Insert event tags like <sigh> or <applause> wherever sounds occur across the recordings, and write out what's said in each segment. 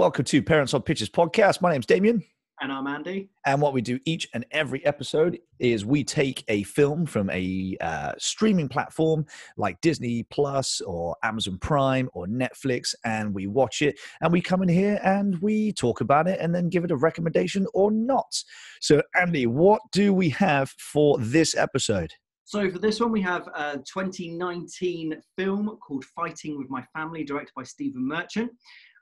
Welcome to Parents on Pitches podcast. My name's Damien. And I'm Andy. And what we do each and every episode is we take a film from a uh, streaming platform like Disney Plus or Amazon Prime or Netflix, and we watch it and we come in here and we talk about it and then give it a recommendation or not. So, Andy, what do we have for this episode? So, for this one, we have a 2019 film called Fighting with My Family, directed by Stephen Merchant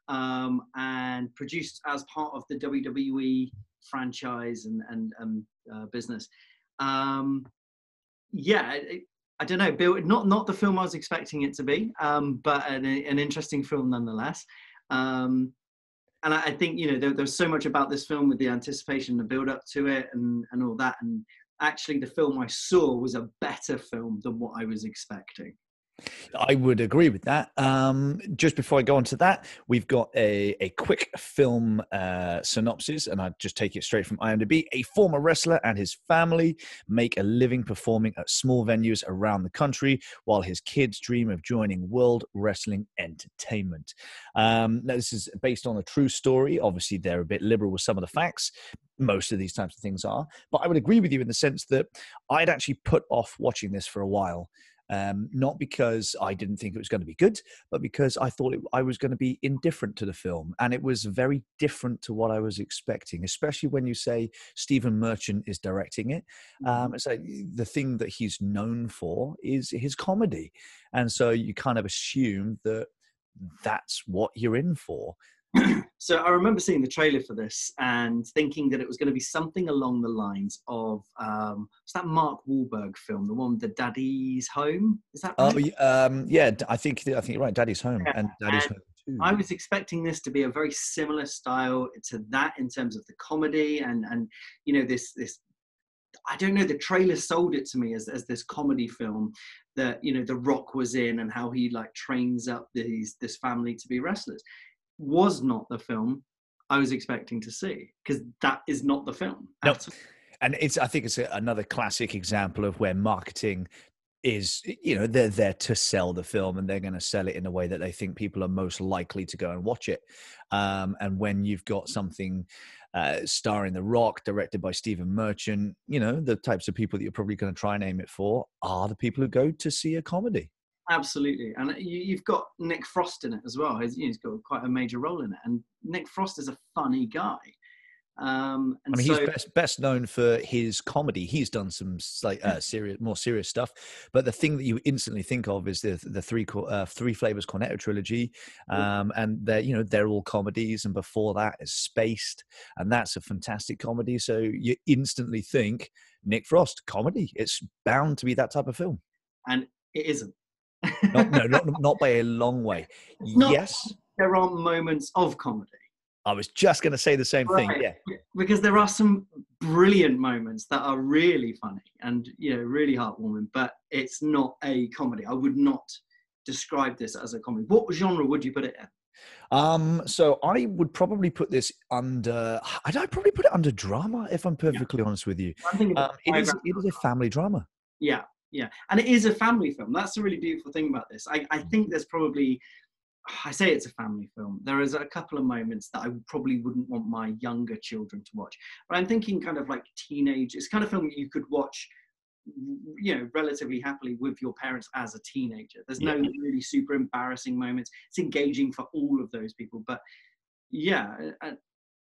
um, and produced as part of the WWE franchise and, and um, uh, business. Um, yeah, it, I don't know, Bill. Not not the film I was expecting it to be, um, but an, an, interesting film nonetheless. Um, and I, I, think you know there, there's so much about this film with the anticipation, the build up to it, and and all that. And actually, the film I saw was a better film than what I was expecting. I would agree with that. Um, just before I go on to that, we've got a, a quick film uh, synopsis, and I just take it straight from IMDb. A former wrestler and his family make a living performing at small venues around the country while his kids dream of joining World Wrestling Entertainment. Um, now, this is based on a true story. Obviously, they're a bit liberal with some of the facts. Most of these types of things are. But I would agree with you in the sense that I'd actually put off watching this for a while um, not because I didn't think it was going to be good, but because I thought it, I was going to be indifferent to the film. And it was very different to what I was expecting, especially when you say Stephen Merchant is directing it. Um, mm-hmm. so the thing that he's known for is his comedy. And so you kind of assume that that's what you're in for. <clears throat> so I remember seeing the trailer for this and thinking that it was going to be something along the lines of um, it's that Mark Wahlberg film, the one, the Daddy's Home. Is that oh, right? Oh, um, yeah. I think I think you're right. Daddy's Home yeah. and Daddy's and Home. Too. I was expecting this to be a very similar style to that in terms of the comedy and and you know this this I don't know. The trailer sold it to me as, as this comedy film that you know The Rock was in and how he like trains up these this family to be wrestlers was not the film I was expecting to see because that is not the film. No. And it's, I think it's a, another classic example of where marketing is, you know, they're there to sell the film and they're going to sell it in a way that they think people are most likely to go and watch it. Um, and when you've got something uh, starring The Rock, directed by Stephen Merchant, you know, the types of people that you're probably going to try and aim it for are the people who go to see a comedy. Absolutely, and you, have got Nick Frost in it as well. He's, he's got quite a major role in it, and Nick Frost is a funny guy. Um, I mean, so, he's best, best known for his comedy. He's done some like uh, serious, more serious stuff. But the thing that you instantly think of is the the three uh, three flavors Cornetto trilogy, um, and they're you know they're all comedies. And before that is Spaced, and that's a fantastic comedy. So you instantly think Nick Frost comedy. It's bound to be that type of film, and it isn't not, no, not, <laughs> not by a long way. Not, yes, there are moments of comedy. I was just going to say the same right. thing. Yeah, because there are some brilliant moments that are really funny and you know really heartwarming, but it's not a comedy. I would not describe this as a comedy. What genre would you put it in? Um, so I would probably put this under. I'd, I'd probably put it under drama, if I'm perfectly honest with you. Um, it is. It is a family drama. Yeah, yeah and it is a family film that's the really beautiful thing about this i, I think there's probably I say it's a family film. There is a couple of moments that I probably wouldn't want my younger children to watch. But I'm thinking kind of like teenage. It's kind of film you could watch, you know, relatively happily with your parents as a teenager. There's no yeah. really super embarrassing moments. It's engaging for all of those people. But yeah,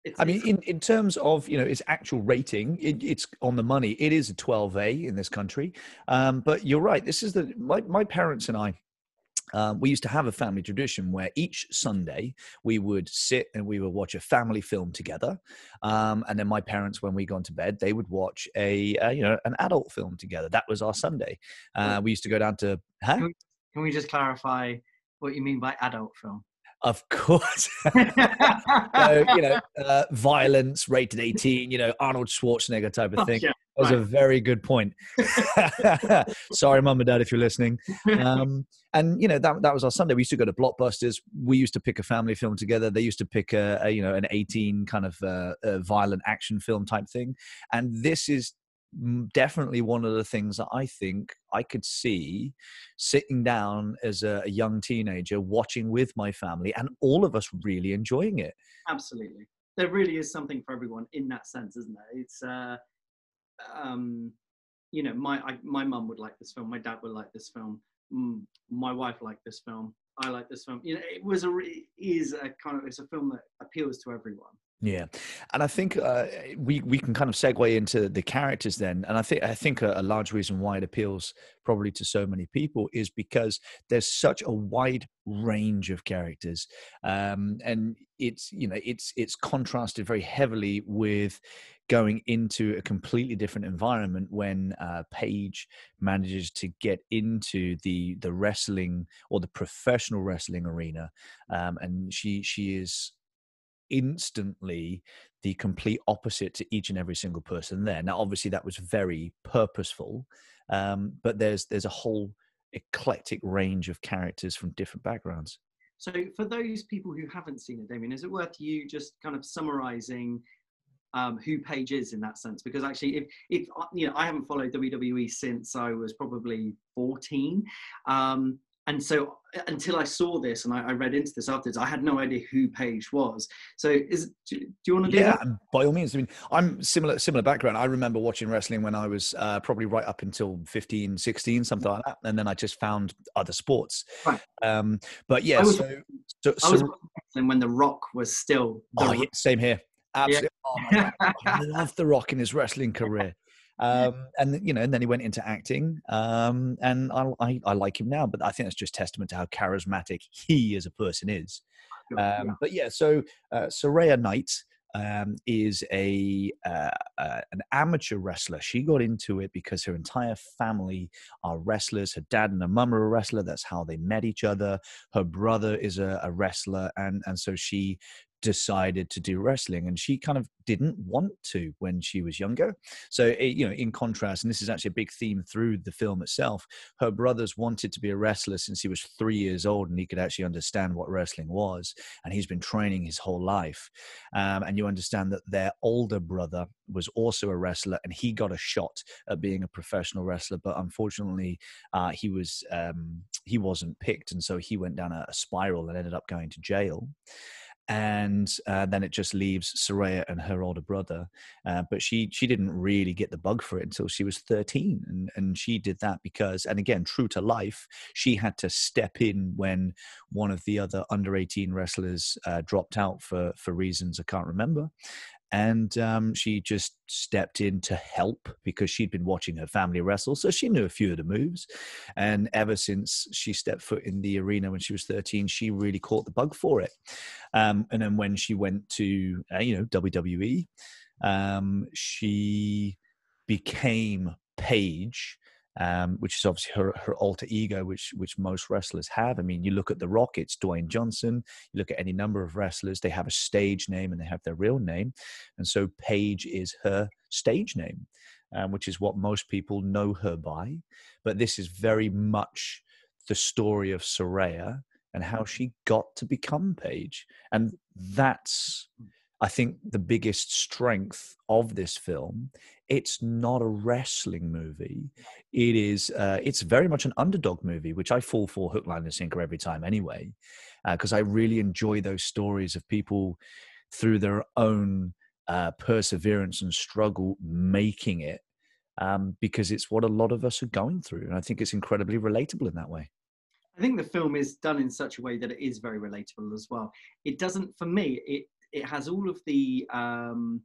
it's, I mean, in, in terms of you know its actual rating, it, it's on the money. It is a 12A in this country, um, but you're right. This is the my my parents and I. Um, we used to have a family tradition where each Sunday we would sit and we would watch a family film together, um, and then my parents, when we gone to bed, they would watch a uh, you know an adult film together. That was our Sunday. Uh, we used to go down to. Huh? Can, we, can we just clarify what you mean by adult film? Of course. <laughs> so, you know, uh, violence, rated 18, you know, Arnold Schwarzenegger type of thing. Oh, yeah, that was right. a very good point. <laughs> Sorry, mum and dad, if you're listening. Um, and, you know, that, that was our Sunday. We used to go to Blockbusters. We used to pick a family film together. They used to pick a, a you know, an 18 kind of uh, violent action film type thing. And this is definitely one of the things that I think I could see sitting down as a, a, young teenager, watching with my family, and all of us really enjoying it. Absolutely, there really is something for everyone in that sense, isn't there? It's, uh, um, you know, my I, my mum would like this film, my dad would like this film, my wife liked this film. I like this film. You know, it was a is a kind of it's a film that appeals to everyone. Yeah, and I think uh, we we can kind of segue into the characters then, and I think I think a, a, large reason why it appeals probably to so many people is because there's such a wide range of characters, um, and it's you know it's it's contrasted very heavily with going into a completely different environment when uh, Paige manages to get into the the wrestling or the professional wrestling arena, um, and she she is instantly the complete opposite to each and every single person there. Now, obviously, that was very purposeful, um, but there's there's a whole eclectic range of characters from different backgrounds. So, for those people who haven't seen it, Damien, is it worth you just kind of summarizing um, who Paige is in that sense? Because actually, if if you know, I haven't followed WWE since I was probably 14. Um, and so uh, until I saw this and I, I, read into this afterwards, I had no idea who Paige was. So is do, do you want to do yeah, that? by all means. I mean, I'm similar similar background. I remember watching wrestling when I was uh, probably right up until 15, 16, something like that, and then I just found other sports. Right. Um, but yeah, was, so, so, I was when The Rock was still. oh, yeah, same here. Absolutely. Yeah. Oh I love The Rock in his wrestling career. Um, and you know, and then he went into acting, um, and I, I, I, like him now. But I think that's just testament to how charismatic he as a person is. Um, yeah. But yeah, so uh, Saraya Knight um, is a uh, uh, an amateur wrestler. She got into it because her entire family are wrestlers. Her dad and her mum are a wrestler. That's how they met each other. Her brother is a, a wrestler, and and so she decided to do wrestling and she kind of didn't want to when she was younger. So it, you know in contrast and this is actually a big theme through the film itself her brothers wanted to be a wrestler since he was three years old and he could actually understand what wrestling was and he's been training his whole life. Um, and you understand that their older brother was also a wrestler and he got a shot at being a professional wrestler but unfortunately uh, he was um, he wasn't picked and so he went down a, a spiral and ended up going to jail and uh, then it just leaves Saraya and her older brother. Uh, but she she didn't really get the bug for it until she was 13, and and she did that because, and again, true to life, she had to step in when one of the other under 18 wrestlers uh, dropped out for for reasons I can't remember, and um, she just stepped in to help because she'd been watching her family wrestle, so she knew a few of the moves. And ever since she stepped foot in the arena when she was 13, she really caught the bug for it. Um, and then when she went to uh, you know WWE, um, she became Paige um, which is obviously her, her alter ego, which which most wrestlers have. I mean, you look at the Rock, it's Dwayne Johnson. You look at any number of wrestlers, they have a stage name and they have their real name, and so Paige is her stage name, um, which is what most people know her by. But this is very much the story of Saraya and how she got to become Paige, and that's I think the biggest strength of this film, it's not a wrestling movie. It is, uh, it's very much an underdog movie, which I fall for hook, line, and sinker every time anyway, because uh, I really enjoy those stories of people through their own uh, perseverance and struggle making it, um, because it's what a lot of us are going through, and I think it's incredibly relatable in that way. I think the film is done in such a way that it is very relatable as well. It doesn't, for me, it it has all of the um,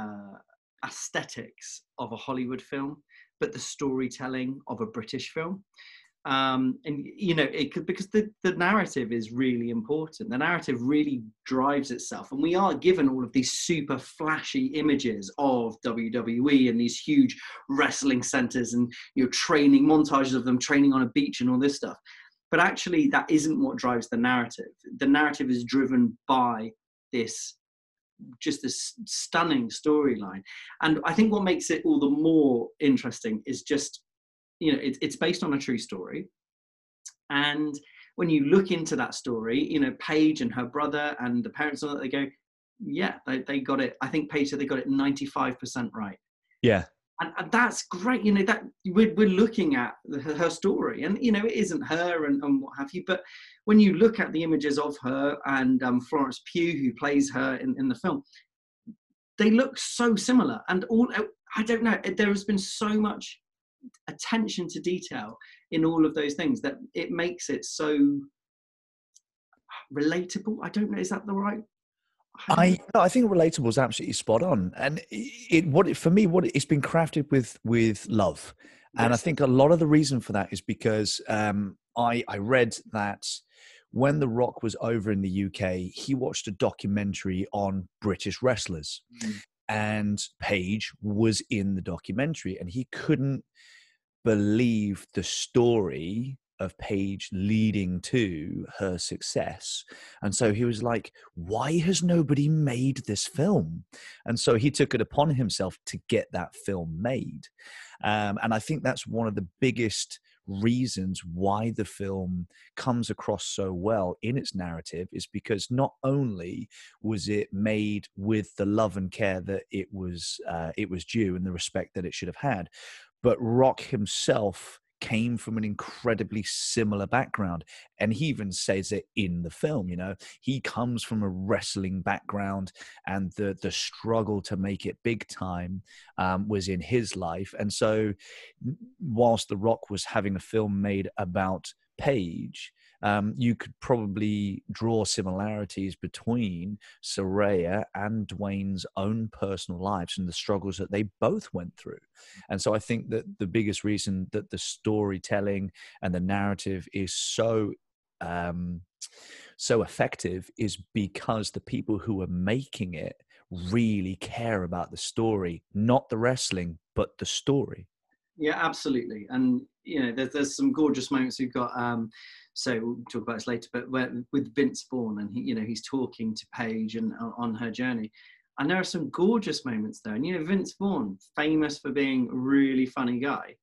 uh, aesthetics of a Hollywood film, but the storytelling of a British film. Um, and you know, it could because the, the narrative is really important. The narrative really drives itself, and we are given all of these super flashy images of WWE and these huge wrestling centers, and you know, training montages of them training on a beach and all this stuff. But actually, that isn't what drives the narrative. The narrative is driven by this just this stunning storyline. And i think what makes it all the more interesting is just you know it, it's based on a true story. And when you look into that story you know paige and her brother and the parents on it they go yeah they, they got it. I think paige said they got it 95% right. Yeah and, and, that's great. You know that we're, we're looking at the, her story, and you know it isn't her and, and what have you. But when you look at the images of her and um, Florence Pugh, who plays her in, in the film, they look so similar. And all I don't know, there has been so much attention to detail in all of those things that it makes it so relatable. I don't know, is that the right I no, I think relatable is absolutely spot on, and it what it, for me what it, it's been crafted with with love, yes. and I think a lot of the reason for that is because um, I I read that when The Rock was over in the UK, he watched a documentary on British wrestlers, mm. and Paige was in the documentary, and he couldn't believe the story of Paige leading to her success. And so he was like, why has nobody made this film? And so he took it upon himself to get that film made. Um, and I think that's one of the biggest reasons why the film comes across so well in its narrative is because not only was it made with the love and care that it was uh, it was due and the respect that it should have had but rock himself came from an incredibly similar background and he even says it in the film you know? He comes from a wrestling background and the the struggle to make it big time um, was in his life and so whilst the rock was having a film made about Paige um, you could probably draw similarities between Saraya and Dwayne's own personal lives and the struggles that they both went through. And so I think that the biggest reason that the storytelling and the narrative is so um, so effective is because the people who are making it really care about the story, not the wrestling, but the story. Yeah, absolutely. And you know, there's there's some gorgeous moments. We've got um, so we'll talk about this later. But with Vince Vaughn, and he, you know, he's talking to Paige and uh, on her journey, and there are some gorgeous moments there. And you know, Vince Vaughn, famous for being a really funny guy,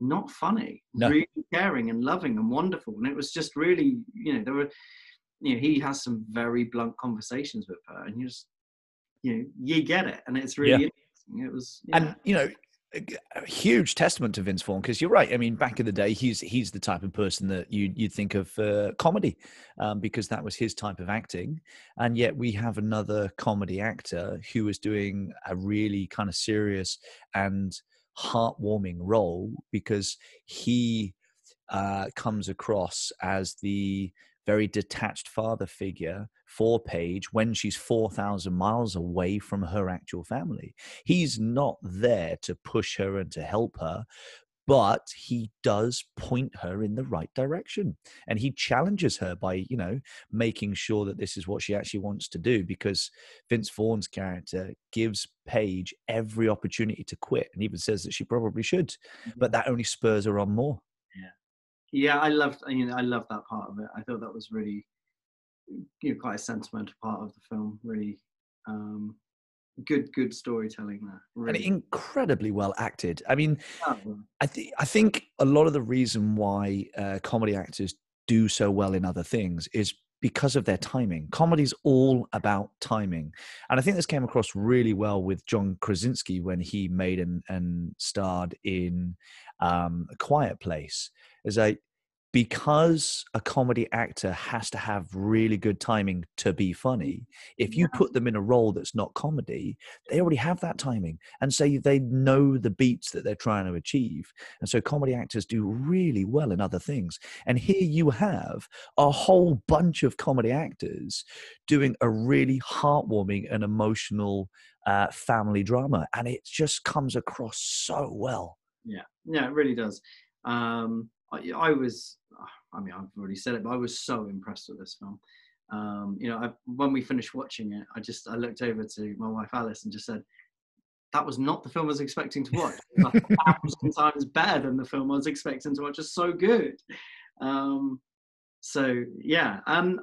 not funny, no. really caring and loving and wonderful. And it was just really, you know, there were, you know, he has some very blunt conversations with her, and you just, you know, you get it, and it's really. Yeah. It was, yeah. and you know, a huge testament to Vince Vaughn because you're right. I mean, back in the day, he's he's the type of person that you you'd think of comedy um, because that was his type of acting, and yet we have another comedy actor who is doing a really kind of serious and heartwarming role because he uh, comes across as the very detached father figure for Paige when she's 4,000 miles away from her actual family. He's not there to push her and to help her, but he does point her in the right direction and he challenges her by you know making sure that this is what she actually wants to do because vince vaughn's character gives paige every opportunity to quit and even says that she probably should but mm-hmm. that only spurs her on more yeah i loved you know i love that part of it i thought that was really you know quite a sentimental part of the film. Really um, good, good storytelling there. Really. And incredibly well acted. I mean, oh, I think I think a lot of the reason why uh, comedy actors do so well in other things is because of their timing. Comedy's all about timing. And I think this came across really well with John Krasinski when he made and, and starred in um, A Quiet Place. Is like because a comedy actor has to have really good timing to be funny if you put them in a role that's not comedy they already have that timing. And so they know the beats that they're trying to achieve. And so comedy actors do really well in other things. And here you have a whole bunch of comedy actors doing a really heartwarming and emotional uh, family drama. And it just comes across so well. Yeah. Yeah it really does. Um I, I was, I mean, I've already said it, but I was so impressed with this film. Um, you know, I, when we finished watching it, I just I looked over to my wife Alice and just said, "That was not the film I was expecting to watch. a <laughs> thousand times better than the film I was expecting to watch. It's so good." Um, so yeah, um,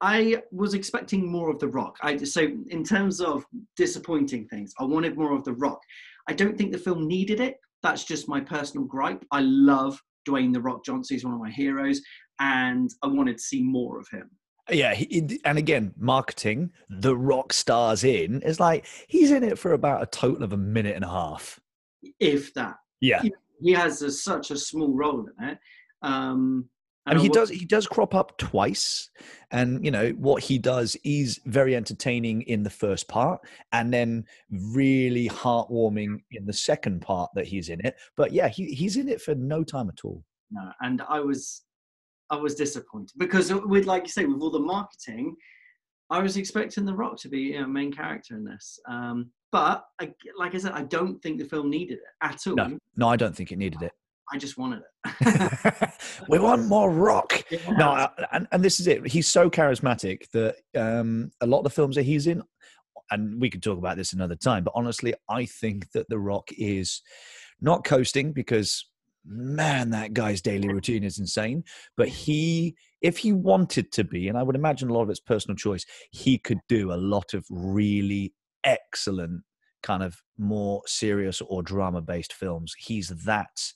I was expecting more of The Rock. I so in terms of disappointing things, I wanted more of The Rock. I don't think the film needed it. That's just my personal gripe. I love Dwayne the Rock Johnson. He's one of my heroes, and I wanted to see more of him. Yeah, he, and again, marketing the rock stars in is like he's in it for about a total of a minute and a half. if that. Yeah. He, he has a, such a small role in it. Um, I mean, he does he does crop up twice, and you know what he does is very entertaining in the first part, and then really heartwarming in the second part that he's in it. But yeah, he, he's in it for no time at all. No, and I was, I was disappointed because with, like you say, with all the marketing, I was expecting The Rock to be a main character in this. Um, but I, like I said, I don't think the film needed it at all. No, no, I don't think it needed it. I just wanted it. <laughs> <laughs> we want more rock. Yeah. No, I- and, and this is it. He's so charismatic that um, a lot of the films that he's in, and we could talk about this another time, but honestly, I think that The Rock is not coasting because, man, that guy's daily routine is insane. But he, if he wanted to be, and I would imagine a lot of it's personal choice, he could do a lot of really excellent kind of more serious or drama based films. He's that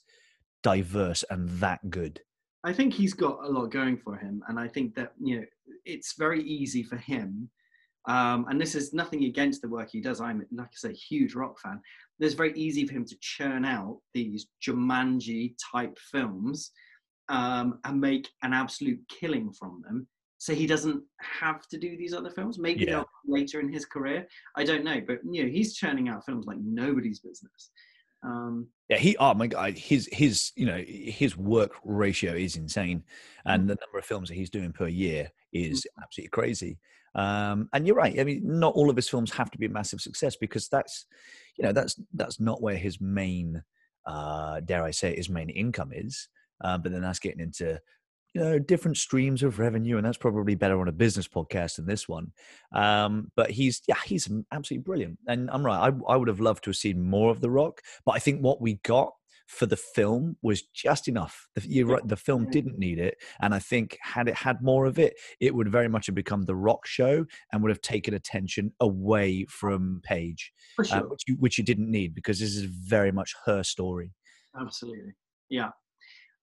diverse and that good. I think he's got a lot going for him, and I think that you know it's very easy for him. Um, and this is nothing against the work he does. I'm, like I say, huge rock fan. It's very easy for him to churn out these Jumanji type films um, and make an absolute killing from them. So he doesn't have to do these other films. Maybe Yeah. later in his career. I don't know, but you know, he's churning out films like nobody's business. Um, Yeah, he. Oh my god, his his you know his work ratio is insane, and the number of films that he's doing per year is absolutely crazy. Um, and you're right. I mean, not all of his films have to be a massive success because that's you know that's that's not where his main uh, dare I say it, his main income is. Uh, but then that's getting into you know different streams of revenue, and that's probably better on a business podcast than this one. Um, but he's yeah, he's absolutely brilliant, and I'm right. I I would have loved to have seen more of The Rock, but I think what we got for the film was just enough. The, you're right, the film didn't need it, and I think had it had more of it, it would very much have become the Rock show and would have taken attention away from Paige, for uh, which you which you didn't need because this is very much her story. Absolutely. Yeah.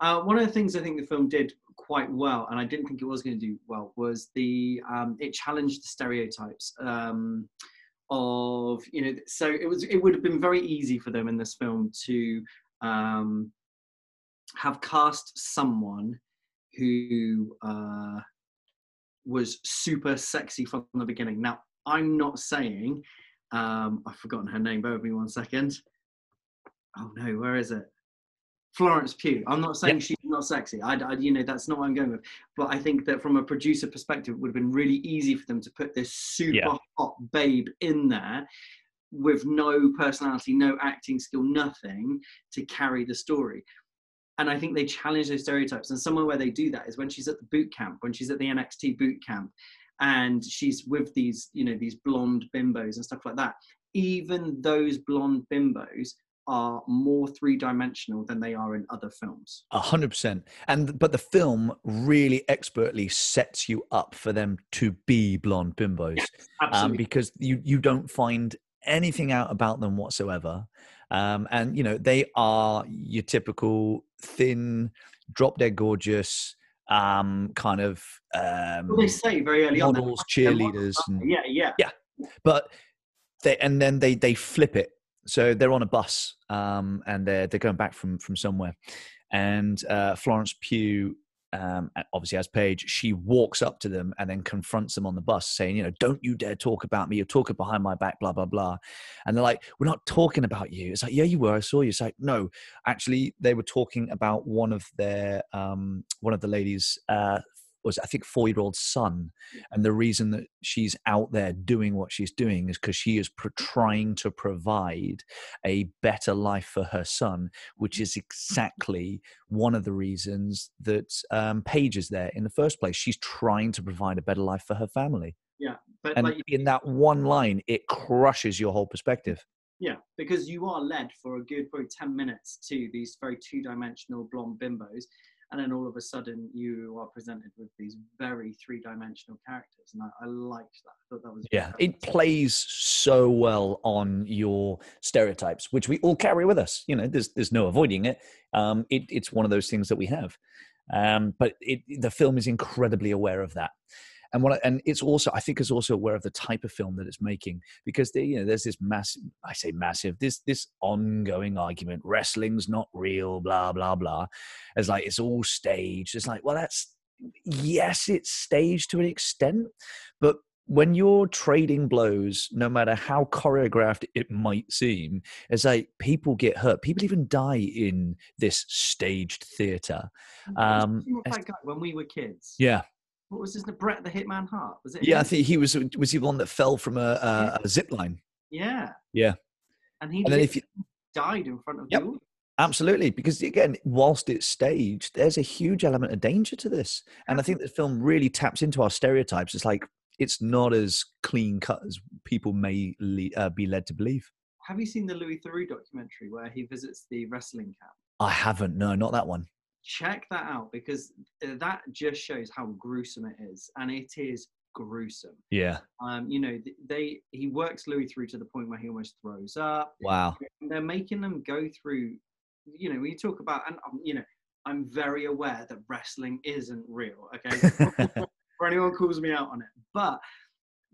Uh, one of the things I think the film did quite well, and I didn't think it was going to do well, was the um, it challenged the stereotypes um, of you know. So it was it would have been very easy for them in this film to um, have cast someone who uh, was super sexy from the beginning. Now I'm not saying um, I've forgotten her name. Bear with me one second. Oh no, where is it? Florence Pugh. I'm not saying Yeah. she's not sexy. I, I, you know, that's not what I'm going with. But I think that from a producer perspective, it would have been really easy for them to put this super Yeah. hot babe in there with no personality, no acting skill, nothing to carry the story. And I think they challenge those stereotypes. And somewhere where they do that is when she's at the boot camp, when she's at the NXT boot camp, and she's with these, you know, these blonde bimbos and stuff like that. Even those blonde bimbos are more three-dimensional than they are in other films. A hundred percent. And but the film really expertly sets you up for them to be blonde bimbos. um, Absolutely. because you you don't find anything out about them whatsoever. Um, and you know they are your typical thin, drop dead gorgeous, um, kind of um, Well, they say very early on. models, they're models, cheerleaders, and they? Yeah, yeah. but they and then they they flip it so they're on a bus um and they're they're going back from from somewhere. And uh florence pugh um obviously as paige she walks up to them and then confronts them on the bus saying you know don't you dare talk about me. You're talking behind my back blah blah blah. And they're like we're not talking about you. It's like yeah you were. I saw you. It's like no. Actually they were talking about one of their um one of the ladies uh was I think four year old son, and the reason that she's out there doing what she's doing is because she is pro- trying to provide a better life for her son, which is exactly one of the reasons that um, Paige is there in the first place. She's trying to provide a better life for her family, Yeah, But and like, in that one line, it crushes your whole perspective. yeah, because you are led for a good probably ten minutes to these very two-dimensional blonde bimbos, and then all of a sudden you are presented with these very three-dimensional characters, and I, I liked that. I thought that was Yeah, it plays so well on your stereotypes, which we all carry with us. You know, there's there's no avoiding it. Um, it it's one of those things that we have. Um, but it, the film is incredibly aware of that. And what I- and it's also I think is also aware of the type of film that it's making because they, you know there's this massive I say massive this this ongoing argument wrestling's not real blah blah blah it's like it's all staged. It's like well that's yes it's staged to an extent but when you're trading blows no matter how choreographed it might seem it's like people get hurt. People even die in this staged theater. Um, as- that guy when we were kids? yeah What was his name? Bret the Hitman Hart? Was it? yeah i think he was was he the one that fell from a, a, a zip line Yeah. Yeah. And he and then if you died in front of Yep. audience. Absolutely, because again, whilst it's staged, there's a huge element of danger to this, and I think the film really taps into our stereotypes. It's like it's not as clean cut as people may le- uh, be led to believe. Have you seen the Louis Theroux documentary where he visits the wrestling camp? I haven't. No, not that one. Check that out because uh, that just shows how gruesome it is, and it is gruesome. Yeah. Um, you know, they he works Louis Theroux to the point where he almost throws up. Wow. They're making them go through. You know, when you talk about, and um, you know, I'm very aware that wrestling isn't real. Okay, <laughs> for anyone calls me out on it, but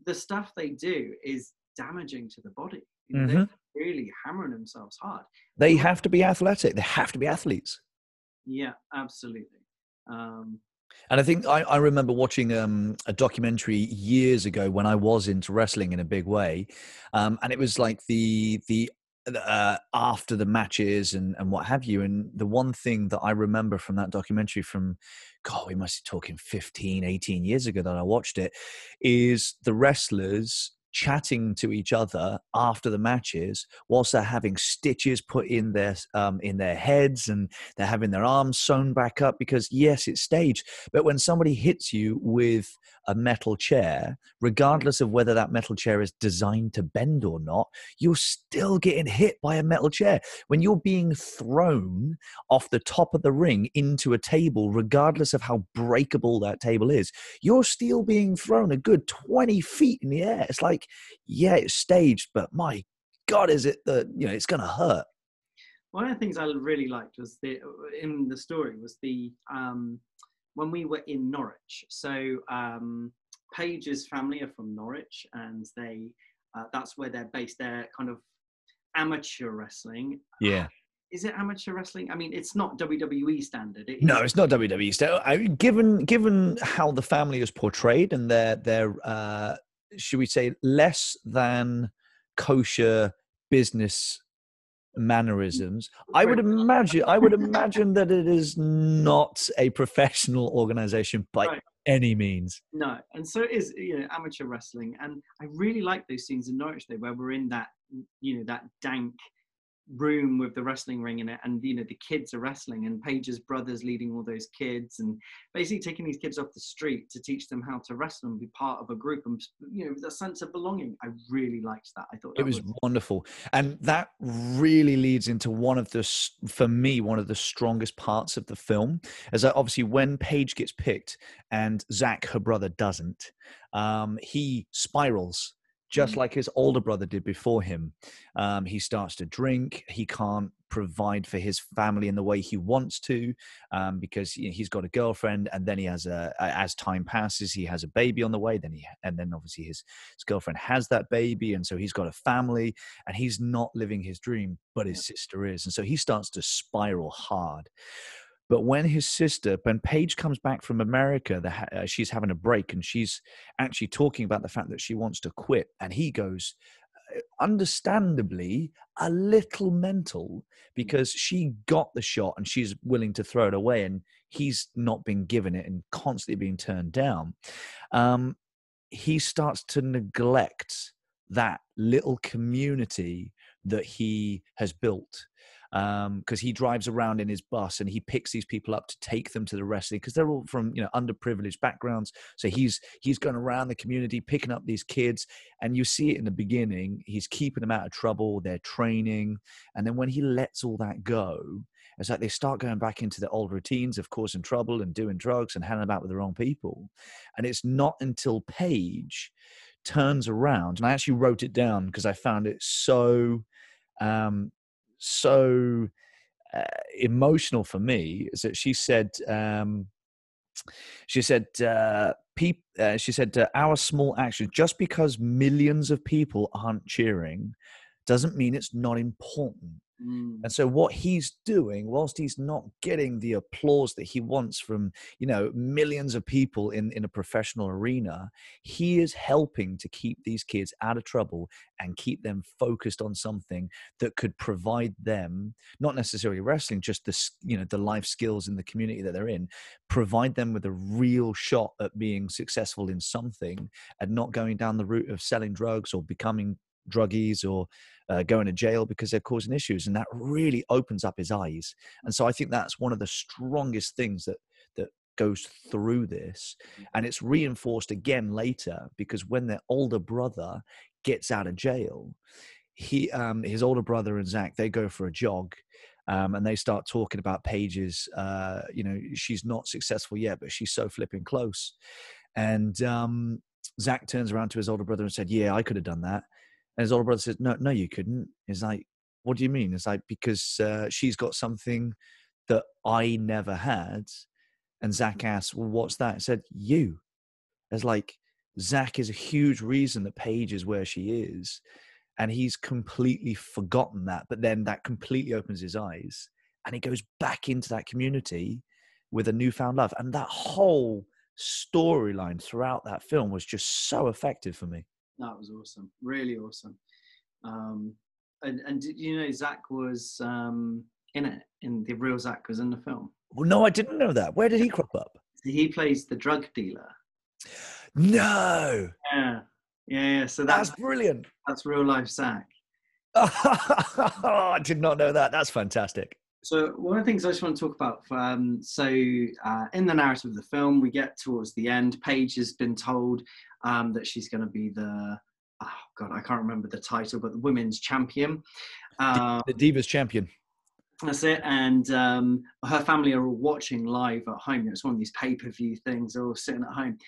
the stuff they do is damaging to the body. You know, They're really hammering themselves hard. They have to be athletic. They have to be athletes. Yeah, absolutely. Um, And I think I, I remember watching um, a documentary years ago when I was into wrestling in a big way, um, and it was like the the uh, after the matches and and what have you. And the one thing that I remember from that documentary from, God, we must be talking 15, 18 years ago that I watched it, is the wrestlers chatting to each other after the matches whilst they're having stitches put in their um, in their heads and they're having their arms sewn back up because yes it's staged. But when somebody hits you with a metal chair regardless of whether that metal chair is designed to bend or not you're still getting hit by a metal chair. When you're being thrown off the top of the ring into a table regardless of how breakable that table is you're still being thrown a good 20 feet in the air. It's like yeah it's staged but my god is it that you know it's gonna hurt one of the things I really liked was the in the story was the um, when we were in Norwich. So um, Paige's family are from Norwich, and they uh, that's where they're based. They're kind of amateur wrestling. yeah Is it amateur wrestling? I mean, it's not WWE standard. It No, it's not WWE style. I mean, given given how the family is portrayed and their their uh, should we say less than kosher business mannerisms, I would imagine I would imagine that it is not a professional organization by Right. any means. No, and so is, you know, amateur wrestling, and I really like those scenes in Norwich though, where we're in that, you know, that dank room with the wrestling ring in it, and you know, the kids are wrestling, and Paige's brothers leading all those kids, and basically taking these kids off the street to teach them how to wrestle and be part of a group, and you know, the sense of belonging. I really liked that. I thought It that was wonderful, and that really leads into one of the, for me, one of the strongest parts of the film. Is that obviously when Paige gets picked and Zach, her brother, doesn't, um, he spirals just Mhm. like his older brother did before him. Um, he starts to drink. He can't provide for his family in the way he wants to um, because he's got a girlfriend, and then he has a. As time passes, he has a baby on the way. Then he, and then obviously his his girlfriend has that baby, and so he's got a family, and he's not living his dream, but his sister is, and so he starts to spiral hard. But when his sister, when Paige comes back from America, the, uh, she's having a break and she's actually talking about the fact that she wants to quit. And he goes, uh, understandably, a little mental because she got the shot and she's willing to throw it away and he's not been given it and constantly being turned down. Um, he starts to neglect that little community that he has built because he drives around in his bus and he picks these people up to take them to the wrestling because they're all from you know underprivileged backgrounds. So he's he's going around the community picking up these kids and you see it in the beginning he's keeping them out of trouble they're training and then when he lets all that go it's like they start going back into their old routines of causing trouble and doing drugs and hanging about with the wrong people. And it's not until Paige turns around and I actually wrote it down because I found it so um so uh, emotional for me is that she said um she said, uh, uh, she said, uh, our small action, just because millions of people aren't cheering, doesn't mean it's not important. Mm. And so what he's doing, whilst he's not getting the applause that he wants from, you know, millions of people in, in a professional arena, he is helping to keep these kids out of trouble and keep them focused on something that could provide them, not necessarily wrestling, just the, you know, the life skills in the community that they're in, provide them with a real shot at being successful in something and not going down the route of selling drugs or becoming druggies or uh, going to jail because they're causing issues and that really opens up his eyes. And so i think that's one of the strongest things that that goes through this and it's reinforced again later because when their older brother gets out of jail he um his older brother and zach they go for a jog um, and they start talking about Paige's uh you know she's not successful yet but she's so flipping close. And um zach turns around to his older brother and said yeah i could have done that and his older brother says, "No, no, you couldn't." He's like, "What do you mean?" It's like because uh, she's got something that I never had. And Zach asked, "Well, what's that?" I said, "You." It's like Zach is a huge reason that Paige is where she is, and he's completely forgotten that. But then that completely opens his eyes, and he goes back into that community with a newfound love. And that whole storyline throughout that film was just so effective for me. That was awesome, really awesome. Um, and and did you know Zach was um, in it? In the real Zach was in the film. Well, no, I didn't know that. Where did he crop up? He plays the drug dealer. No, Yeah, yeah. yeah. So that's that's brilliant. that's real life Zach. oh, <laughs> I did not know that. That's fantastic. So one of the things I just want to talk about. Um, so uh, in the narrative of the film, we get towards the end. Paige has been told um, that she's going to be the oh god, I can't remember the title, but the women's champion. Uh, The Divas champion. that's it. And um, her family are all watching live at home. It's one of these pay per view things. They're all sitting at home.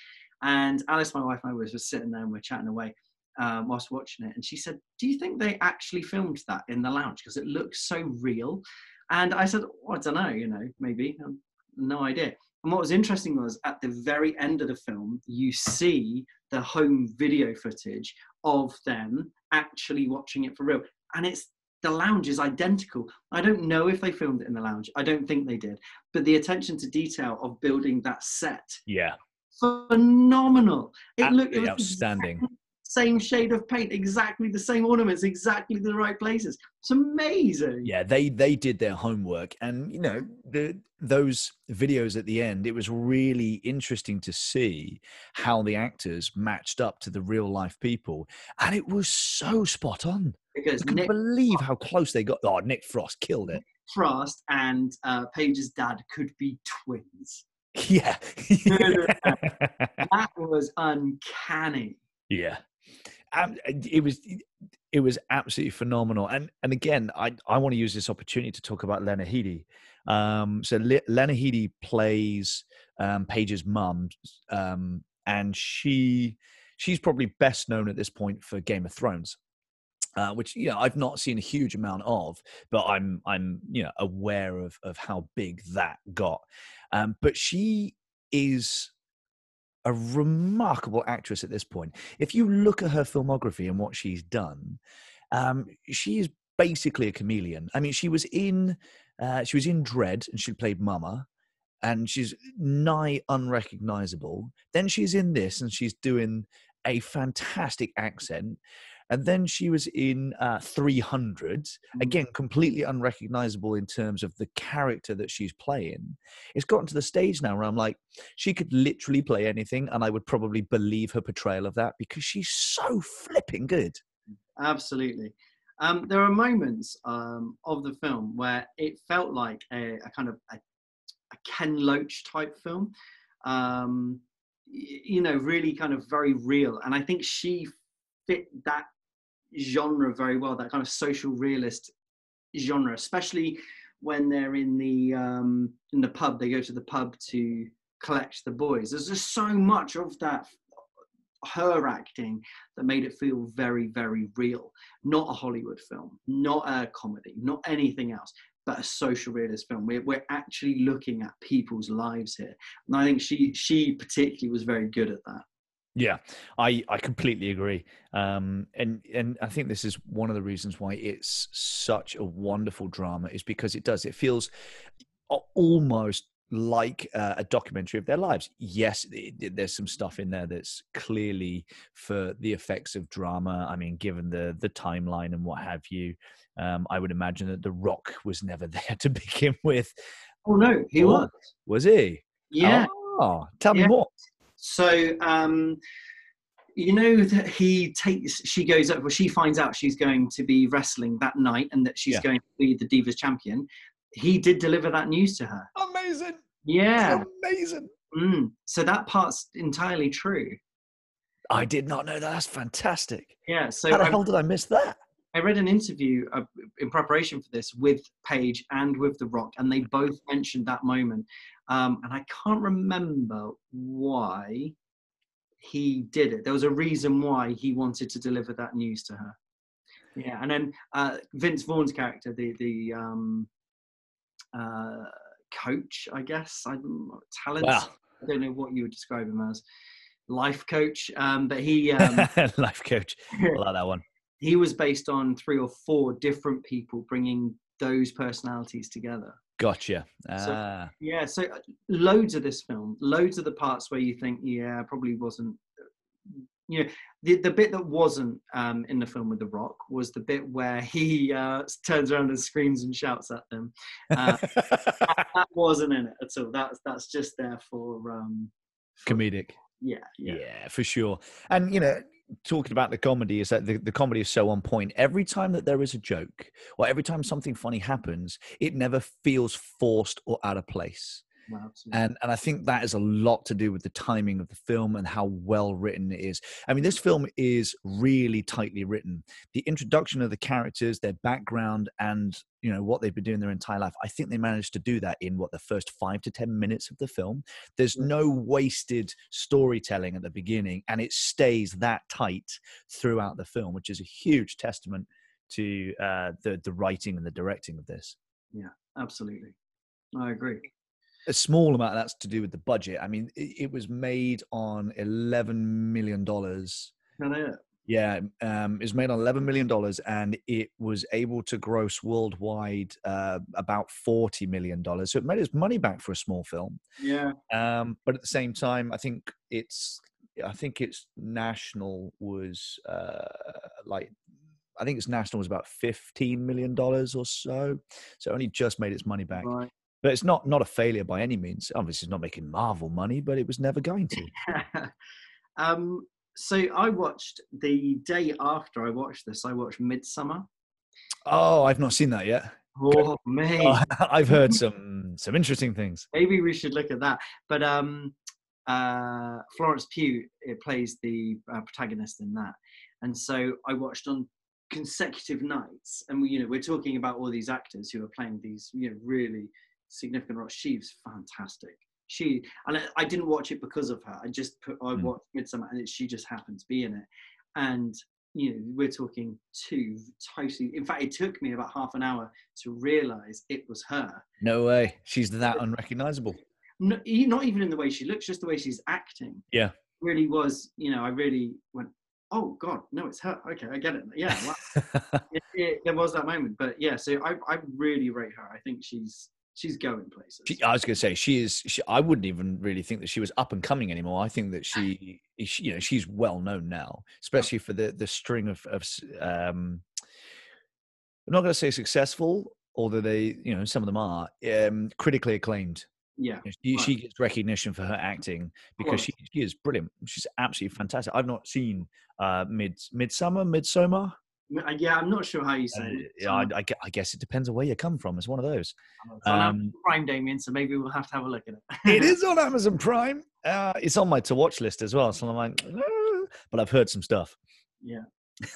And Alice, my wife, and I was just sitting there and we're chatting away um, whilst watching it. And she said, "Do you think they actually filmed that in the lounge because it looks so real?" And I said, well, "I don't know. You know, maybe. Um, no idea." And what was interesting was at the very end of the film, you see the home video footage of them actually watching it for real, and it's the lounge is identical. I don't know if they filmed it in the lounge. I don't think they did. But the attention to detail of building that set, Yeah, phenomenal. It looked it was outstanding. exactly same shade of paint, exactly the same ornaments, exactly the right places. It's amazing. Yeah, they they did their homework, and you know the those videos at the end. It was really interesting to see how the actors matched up to the real life people, and it was so spot on. Because I Nick believe how close they got. Oh, Nick Frost killed it. Frost and uh, Paige's dad could be twins. <laughs> Yeah. <laughs> <laughs> That was uncanny. Yeah, it was it was absolutely phenomenal. And and again, I I want to use this opportunity to talk about Lena Headey. Um, so Le- Lena Headey plays um, Paige's mum, um, and she she's probably best known at this point for Game of Thrones. Uh, which you know I've not seen a huge amount of, but I'm I'm you know aware of of how big that got. Um, but she is a remarkable actress at this point. If you look at her filmography and what she's done, um, she is basically a chameleon. I mean, she was in uh, she was in Dredd and she played Mama, and she's nigh unrecognizable. Then she's in this and she's doing a fantastic accent. And then she was in uh, 300, again, completely unrecognizable in terms of the character that she's playing. It's gotten to the stage now where I'm like, she could literally play anything, and I would probably believe her portrayal of that because she's so flipping good. Absolutely. Um, there are moments um, of the film where it felt like a, a kind of a, a Ken Loach type film. Um, you know, really kind of very real. And I think she fit that genre very well, that kind of social realist genre, especially when they're in the um, in the pub. They go to the pub to collect the boys. There's just so much of that her acting that made it feel very, very real. Not a Hollywood film, not a comedy, not anything else. but a social realist film. We're we're actually looking at people's lives here, and I think she she particularly was very good at that. Yeah, I, I completely agree. Um, and and I think this is one of the reasons why it's such a wonderful drama is because it does. It feels almost like uh, a documentary of their lives. Yes, it, there's some stuff in there that's clearly for the effects of drama. I mean, given the the timeline and what have you, um, I would imagine that The Rock was never <laughs> there to begin with. Oh no, he or, was. Was he? Yeah. Oh, tell yeah. me more. So, um, you know that he takes. She goes up. Well, she finds out she's going to be wrestling that night, and that she's yeah. going to be the Divas champion he did deliver that news to her. Amazing. Yeah. amazing. Mm. So that part's entirely true. I did not know that. That's fantastic. Yeah. So how the hell did I miss that? I read an interview uh, in preparation for this with Paige and with The Rock, and they both mentioned that moment. Um, and I can't remember why he did it. There was a reason why he wanted to deliver that news to her. Yeah, and then uh, Vince Vaughn's character, the the um, uh, coach, I guess. I talent. Wow. I don't know what you would describe him as. Life coach, um, but he um, <laughs> life coach. I like that one. He was based on three or four different people bringing those personalities together. Gotcha. Ah. So, yeah, so uh, loads of this film, loads of the parts where you think, yeah, probably wasn't you know the, the bit that wasn't um, in the film with the rock was the bit where he uh, turns around and screams and shouts at them uh, <laughs> that, that, wasn't in it at all that's that's just there for, um, for comedic yeah, yeah yeah for sure and you know talking about the comedy is that the, the comedy is so on point. Every time that there is a joke or every time something funny happens it never feels forced or out of place and and I think that is a lot to do with the timing of the film and how well written it is. I mean, this film is really tightly written. The introduction of the characters, their background, and you know what they've been doing their entire life. I think they managed to do that in what the first five to ten minutes of the film. There's no wasted storytelling at the beginning, and it stays that tight throughout the film, which is a huge testament to uh, the the writing and the directing of this. Yeah, absolutely. I agree a small amount of that's to do with the budget. I mean, it, it was made on eleven million dollars. Yeah, um, it was made on eleven million dollars, and it was able to gross worldwide uh, about forty million dollars. So it made its money back for a small film. Yeah. Um, but at the same time, I think it's, I think its national was uh, like I think its national was about fifteen million dollars or so. So it only just made its money back. Right but it's not not a failure by any means. Obviously, it's not making Marvel money, but it was never going to. <laughs> um, so I watched the day after I watched this. I watched Midsummer. Oh, I've not seen that yet. Oh man, <laughs> oh, <laughs> I've heard some some interesting things. Maybe we should look at that. But um, uh, Florence Pugh it plays the uh, protagonist in that, and so I watched on consecutive nights, and we, you know, we're talking about all these actors who are playing these, you know, really significant role. She's fantastic. She and I, I, didn't watch it because of her. I just put I mm. watched Midsommar and it, she just happened to be in it. And you know, we're talking two totally. In fact, it took me about half an hour to realize it was her. No way, she's that unrecognizable. No, not even in the way she looks, just the way she's acting. Yeah, really was. You know, I really went, oh god no it's her okay i get it yeah <laughs> it, it, there was that moment but yeah so I, I really rate her i think she's she's going places. She, I was going to say she is. She, I wouldn't even really think that she was up and coming anymore. I think that she, <sighs> she you know, she's well known now, especially for the the string of of. Um, I'm not going to say successful, although they, you know, some of them are um, critically acclaimed. Yeah, she, right. she, gets recognition for her acting because she, she is brilliant. She's absolutely fantastic. I've not seen uh, mid Midsummer, Midsommar. Yeah, I'm not sure how you say uh, it. Yeah, I, I, guess it depends on where you come from. It's one of those. It's on um, Prime, Damien, so maybe we'll have to have a look at it. it is <laughs> on Amazon Prime. Uh, it's on my to watch list as well. So I'm like, uh, but I've heard some stuff. Yeah.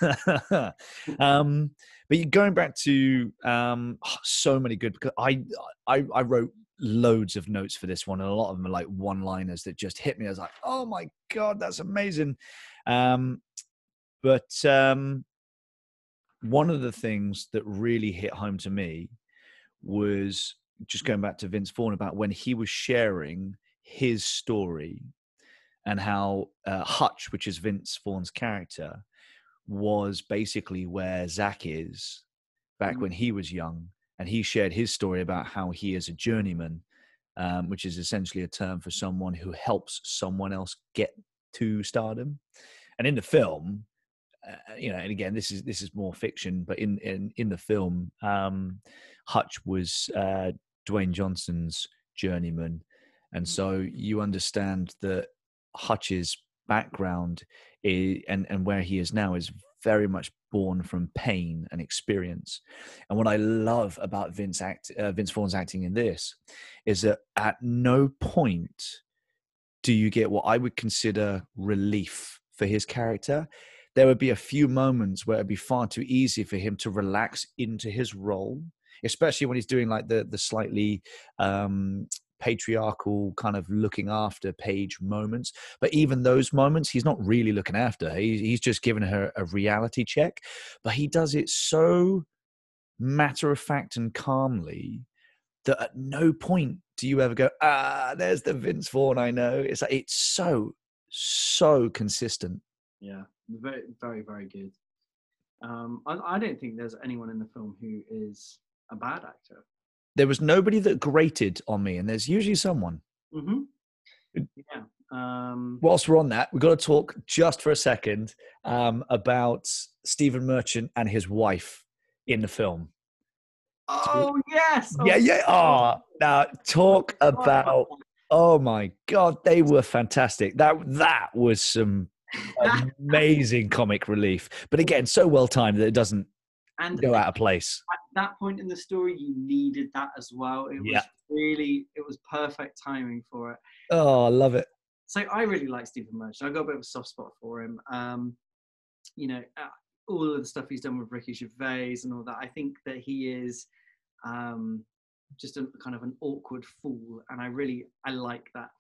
<laughs> um, but going back to um, oh, so many good. I, I I wrote loads of notes for this one, and a lot of them are like one-liners that just hit me. I was like, oh my god, that's amazing. Um, but um, one of the things that really hit home to me was just going back to Vince Vaughn about when he was sharing his story and how uh, Hutch, which is Vince Vaughn's character, was basically where Zach is back Mhm. when he was young. And he shared his story about how he is a journeyman, um, which is essentially a term for someone who helps someone else get to stardom. And in the film, uh, you know, and again, this is this is more fiction, but in in in the film, um, Hutch was uh, Dwayne Johnson's journeyman, and so you understand that Hutch's background i and and where he is now is very much born from pain and experience. And what I love about Vince act uh, Vince Vaughn's acting in this is that at no point do you get what I would consider relief for his character. There would be a few moments where it'd be far too easy for him to relax into his role, especially when he's doing like the the slightly um, patriarchal kind of looking after Paige moments. But even those moments, he's not really looking after. He's just giving her a reality check. But he does it so matter of fact and calmly that at no point do you ever go, ah, there's the Vince Vaughn I know. It's like it's so so consistent. Yeah, very, very, very good. Um, I, I don't think there's anyone in the film who is a bad actor. There was nobody that grated on me, and there's usually someone. Mm-hmm. Yeah. Um, Whilst we're on that, we've got to talk just for a second um, about Stephen Merchant and his wife in the film. oh yes. yeah, yeah. Oh, now talk Oh, about. Oh my God, they were fantastic. That that was some amazing comic relief. But again, so well timed that it doesn't and go out of place. at that point in the story, you needed that as well. It Yeah. was really, it was perfect timing for it. Oh, I love it. So I really like Stephen Merchant. I got a bit of a soft spot for him. Um, you know, uh, all of the stuff he's done with Ricky Gervais and all that. I think that he is um, just a kind of an awkward fool, and I really I like that.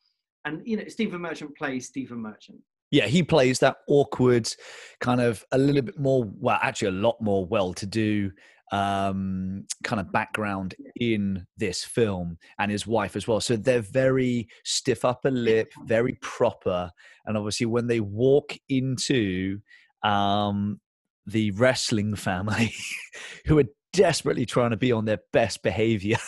And you know, Stephen Merchant plays Stephen Merchant. Yeah, he plays that awkward, kind of a little bit more, well, actually a lot more well-to-do um, kind of background in this film, and his wife as well. So they're very stiff upper lip, very proper, and obviously when they walk into um, the wrestling family, <laughs> who are desperately trying to be on their best behavior,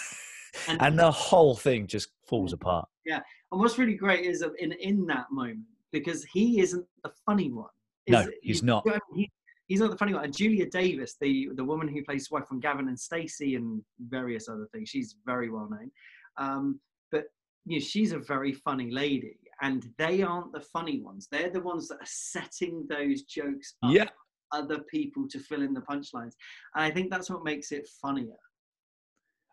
And, <laughs> and the whole thing just falls apart. Yeah. And what's really great is in in that moment because he isn't the funny one. No, Is- he's you- not. He- he's not the funny one. And Julia Davis, the the woman who plays wife on Gavin and Stacey and various other things, she's very well known. Um, but you know, she's a very funny lady, and they aren't the funny ones. They're the ones that are setting those jokes up Yeah. for other people to fill in the punchlines. And I think that's what makes it funnier.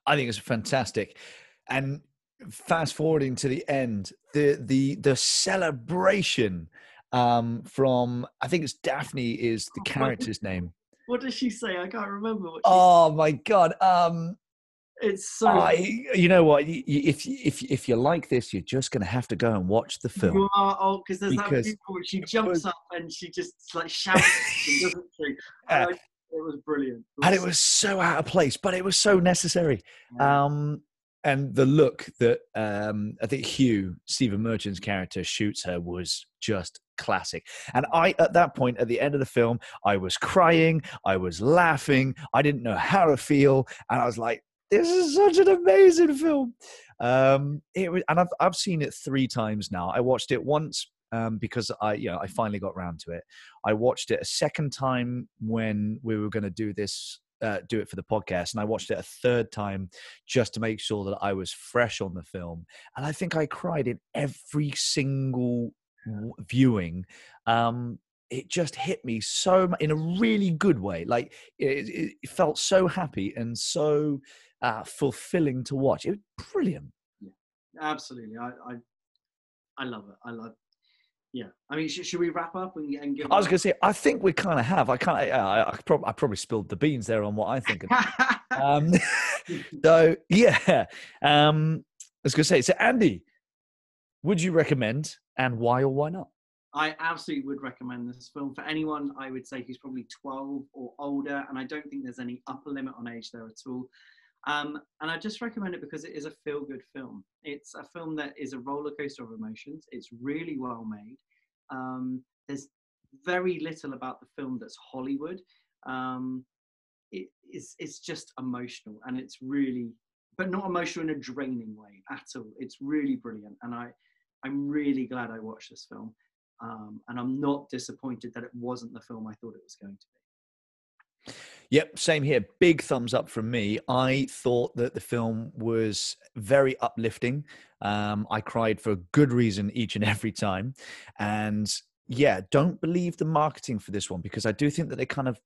I think it's fantastic. And fast forwarding to the end, the the the celebration um, from I think it's Daphne is the Oh, character's name. What does she say? I can't remember. What she Oh my god! Um, It's so. I you know what? You, you, if you- if if you like this, you're just going to have to go and watch the film. You are, oh, because there's Because that people where she jumps was- up and she just like shouts, them, <laughs> doesn't she? And I- it was brilliant. and it was so out of place, but it was so necessary. Yeah. Um, and the look that um, I think Hugh Stephen Merchant's character shoots her was just classic. And I, at that point, at the end of the film, I was crying, I was laughing, I didn't know how to feel, and I was like, "This is such an amazing film." Um, it was, and I've I've seen it three times now. I watched it once um, because I, you know, I finally got round to it. I watched it a second time when we were going to do this, uh, do it for the podcast, and I watched it a third time just to make sure that I was fresh on the film. And I think I cried in every single viewing. Um, it just hit me so mu- in a really good way. Like it, it it felt so happy and so uh, fulfilling to watch. It was brilliant. Yeah, Absolutely, I, I, I love it. I love. Yeah, I mean, should, should we wrap up and, and give? I was going to say, I think we kind of have. I kind of, I, I, I, prob- I probably spilled the beans there on what I think. <laughs> um, <laughs> so yeah, um, I was going to say. So Andy, would you recommend, and why or why not? I absolutely would recommend this film for anyone. I would say who's probably 12 or older, and I don't think there's any upper limit on age there at all. Um, and I just recommend it because it is a feel good film. It's a film that is a roller coaster of emotions. It's really well made. Um, there's very little about the film that's Hollywood. Um, it is it's just emotional and it's really but not emotional in a draining way at all. It's really brilliant, and I I'm really glad I watched this film, um, and I'm not disappointed that it wasn't the film I thought it was going to be. Yep, same here. Big thumbs up from me. I thought that the film was very uplifting. Um, I cried for a good reason each and <laughs> every time. And yeah, don't believe the marketing for this one because I do think that they kind of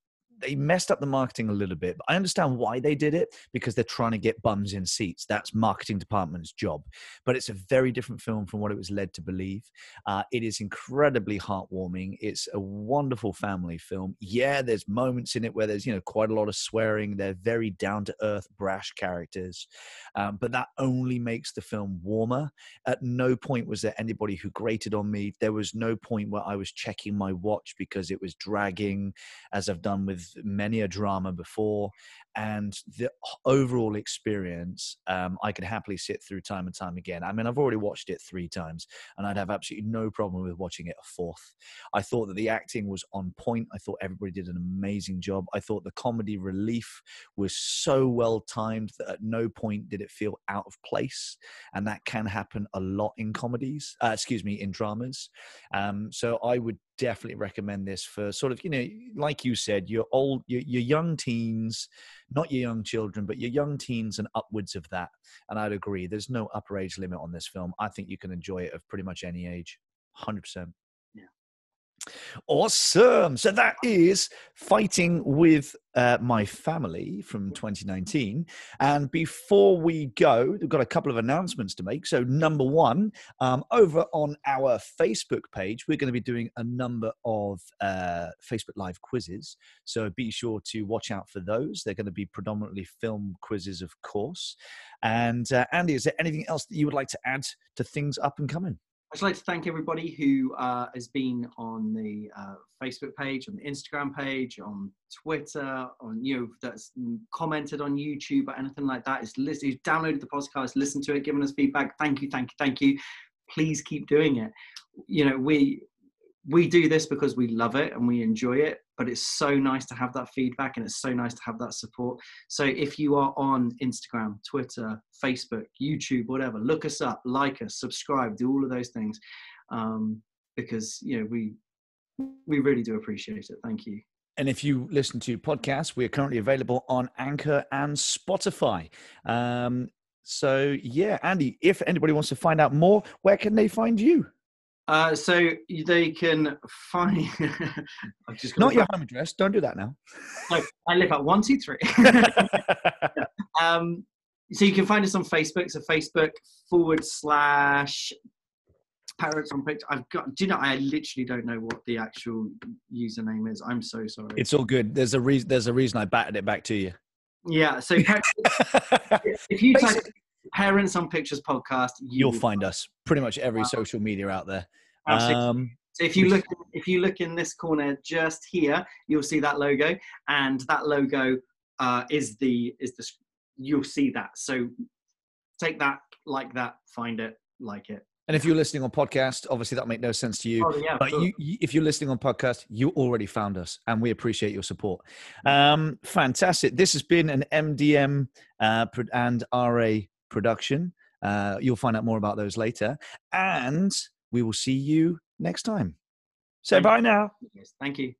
they messed up the marketing a little bit. But I understand why they did it because they're trying to get bums in seats. That's marketing department's job. But it's a very different film from what it was led to believe. Uh, it is incredibly heartwarming. It's a wonderful family film. Yeah, there's moments in it where there's you know quite a lot of swearing. They're very down to earth, brash characters, um, but that only makes the film warmer. At no point was there anybody who grated on me. There was no point where I was checking my watch because it was dragging, as I've done with many a drama before, and the overall experience, um, I could happily sit through time and time again. I mean, I've already watched it three times, and I'd have absolutely no problem with watching it a fourth. I thought that the acting was on point. I thought everybody did an amazing job. I thought the comedy relief was so well timed that at no point did it feel out of place, and that can happen a lot in comedies. Uh, excuse me, in dramas. Um, so I would definitely recommend this for sort of you know like you said your old your, your young teens not your young children but your young teens and upwards of that and i'd agree there's no upper age limit on this film i think you can enjoy it of pretty much any age 100% yeah. Awesome. So that is Fighting with uh, My Family from 2019. And before we go, we've got a couple of announcements to make. So, number one, um, over on our Facebook page, we're going to be doing a number of uh, Facebook Live quizzes. So, be sure to watch out for those. They're going to be predominantly film quizzes, of course. And, uh, Andy, is there anything else that you would like to add to things up and coming? I'd like to thank everybody who uh, has been on the uh, Facebook page, on the Instagram page, on Twitter, on you know that's commented on YouTube or anything like that. Is who's downloaded the podcast, listened to it, given us feedback. Thank you, thank you, thank you. Please keep doing it. You know we we do this because we love it and we enjoy it but it's so nice to have that feedback and it's so nice to have that support so if you are on instagram twitter facebook youtube whatever look us up like us subscribe do all of those things um, because you know we we really do appreciate it thank you and if you listen to podcasts, we are currently available on Anchor and Spotify. Um, so, yeah, Andy, if anybody wants to find out more, where can they find you? Uh, so they can find. <laughs> I've just not your home address. Don't do that now. No, I live at one two three. <laughs> <laughs> um, so you can find us on Facebook. So Facebook forward slash parents on picture. I've got. Do you know? I literally don't know what the actual username is. I'm so sorry. It's all good. There's a reason. There's a reason I batted it back to you. Yeah. So if you type Parents on Pictures podcast. You will find us pretty much every social media out there. Um, so if you look, if you look in this corner just here, you'll see that logo, and that logo uh, is the is the you'll see that. So take that, like that, find it, like it. And if you're listening on podcast, obviously that make no sense to you. Oh, yeah, but you, you, if you're listening on podcast, you already found us, and we appreciate your support. Um, fantastic. This has been an MDM uh, and RA production. Uh, you'll find out more about those later. And we will see you next time. Say Thank bye you. now. Thank you.